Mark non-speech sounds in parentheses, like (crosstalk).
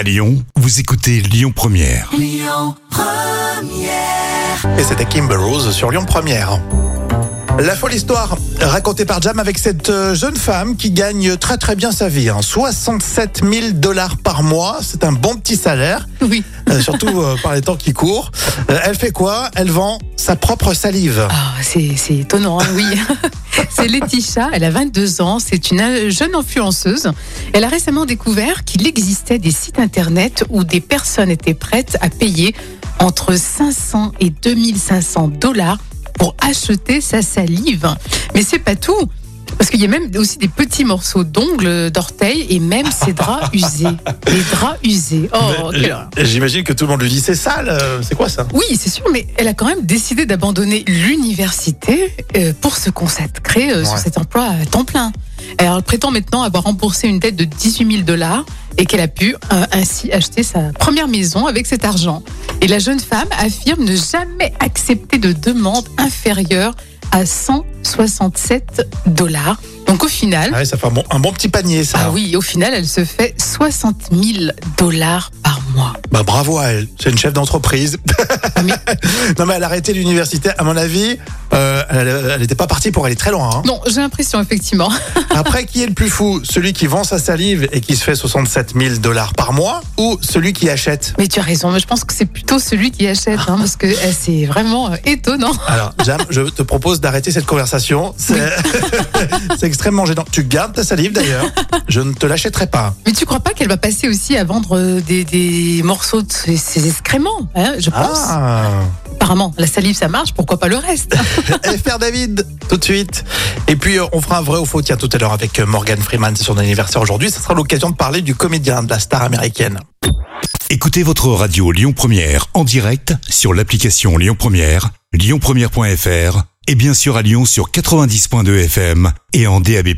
À Lyon, vous écoutez Lyon Première. Et c'était Kimber Rose sur Lyon Première. La folle histoire racontée par Jam avec cette euh, jeune femme qui gagne très très bien sa vie. hein. 67 000 dollars par mois, c'est un bon petit salaire, Oui. euh, surtout euh, par les temps qui courent. Euh, elle fait quoi? Elle vend sa propre salive. Ah, c'est étonnant, hein, oui. (laughs) c'est Laetitia, elle a 22 ans, c'est une jeune influenceuse. Elle a récemment découvert qu'il existait des sites internet où des personnes étaient prêtes à payer entre 500 et 2500 dollars pour acheter sa salive. Mais c'est pas tout. Parce qu'il y a même aussi des petits morceaux d'ongles, d'orteils et même ses draps (laughs) usés. Les draps usés. Oh, J'imagine que tout le monde lui dit c'est sale, euh, c'est quoi ça? Oui, c'est sûr, mais elle a quand même décidé d'abandonner l'université euh, pour se consacrer euh, sur Ouais. cet emploi à temps plein. Alors, elle prétend maintenant avoir remboursé une dette de 18 000 dollars et qu'elle a pu euh, ainsi acheter sa première maison avec cet argent. Et la jeune femme affirme ne jamais accepter de demande inférieure à 167 dollars. Donc au final, Ah ouais, Ça fait un bon, un bon petit panier ça. ah oui, au final, elle se fait 60 000 dollars par mois. Bah bravo à elle, c'est une chef d'entreprise. mais- (laughs) non mais elle a arrêté l'université, à mon avis, euh, elle n'était pas partie pour aller très loin. hein. Non, j'ai l'impression, effectivement. (laughs) Après, qui est le plus fou? Celui qui vend sa salive et qui se fait 67 000 dollars par mois ou celui qui achète? Mais tu as raison, mais je pense que c'est plutôt celui qui achète, hein, parce que eh, c'est vraiment euh, étonnant. (laughs) Alors, Jam, je te propose d'arrêter cette conversation. C'est (laughs) c'est extrêmement gênant. Tu gardes ta salive d'ailleurs. Je ne te l'achèterai pas. Mais tu crois pas qu'elle va passer aussi à vendre euh, des, des morceaux de ses, ses excréments hein, Je pense. Ah Apparemment, la salive ça marche, pourquoi pas le reste (laughs) FR David, tout de suite. Et puis, euh, on fera un vrai ou faux, tiens, tout à l'heure avec euh, Morgan Freeman, c'est son anniversaire aujourd'hui. Ça sera l'occasion de parler du comédien, de la star américaine. Écoutez votre radio Lyon Première en direct sur l'application Lyon Première, lyonpremière.fr et bien sûr à Lyon sur 90.2 FM et en DAB+.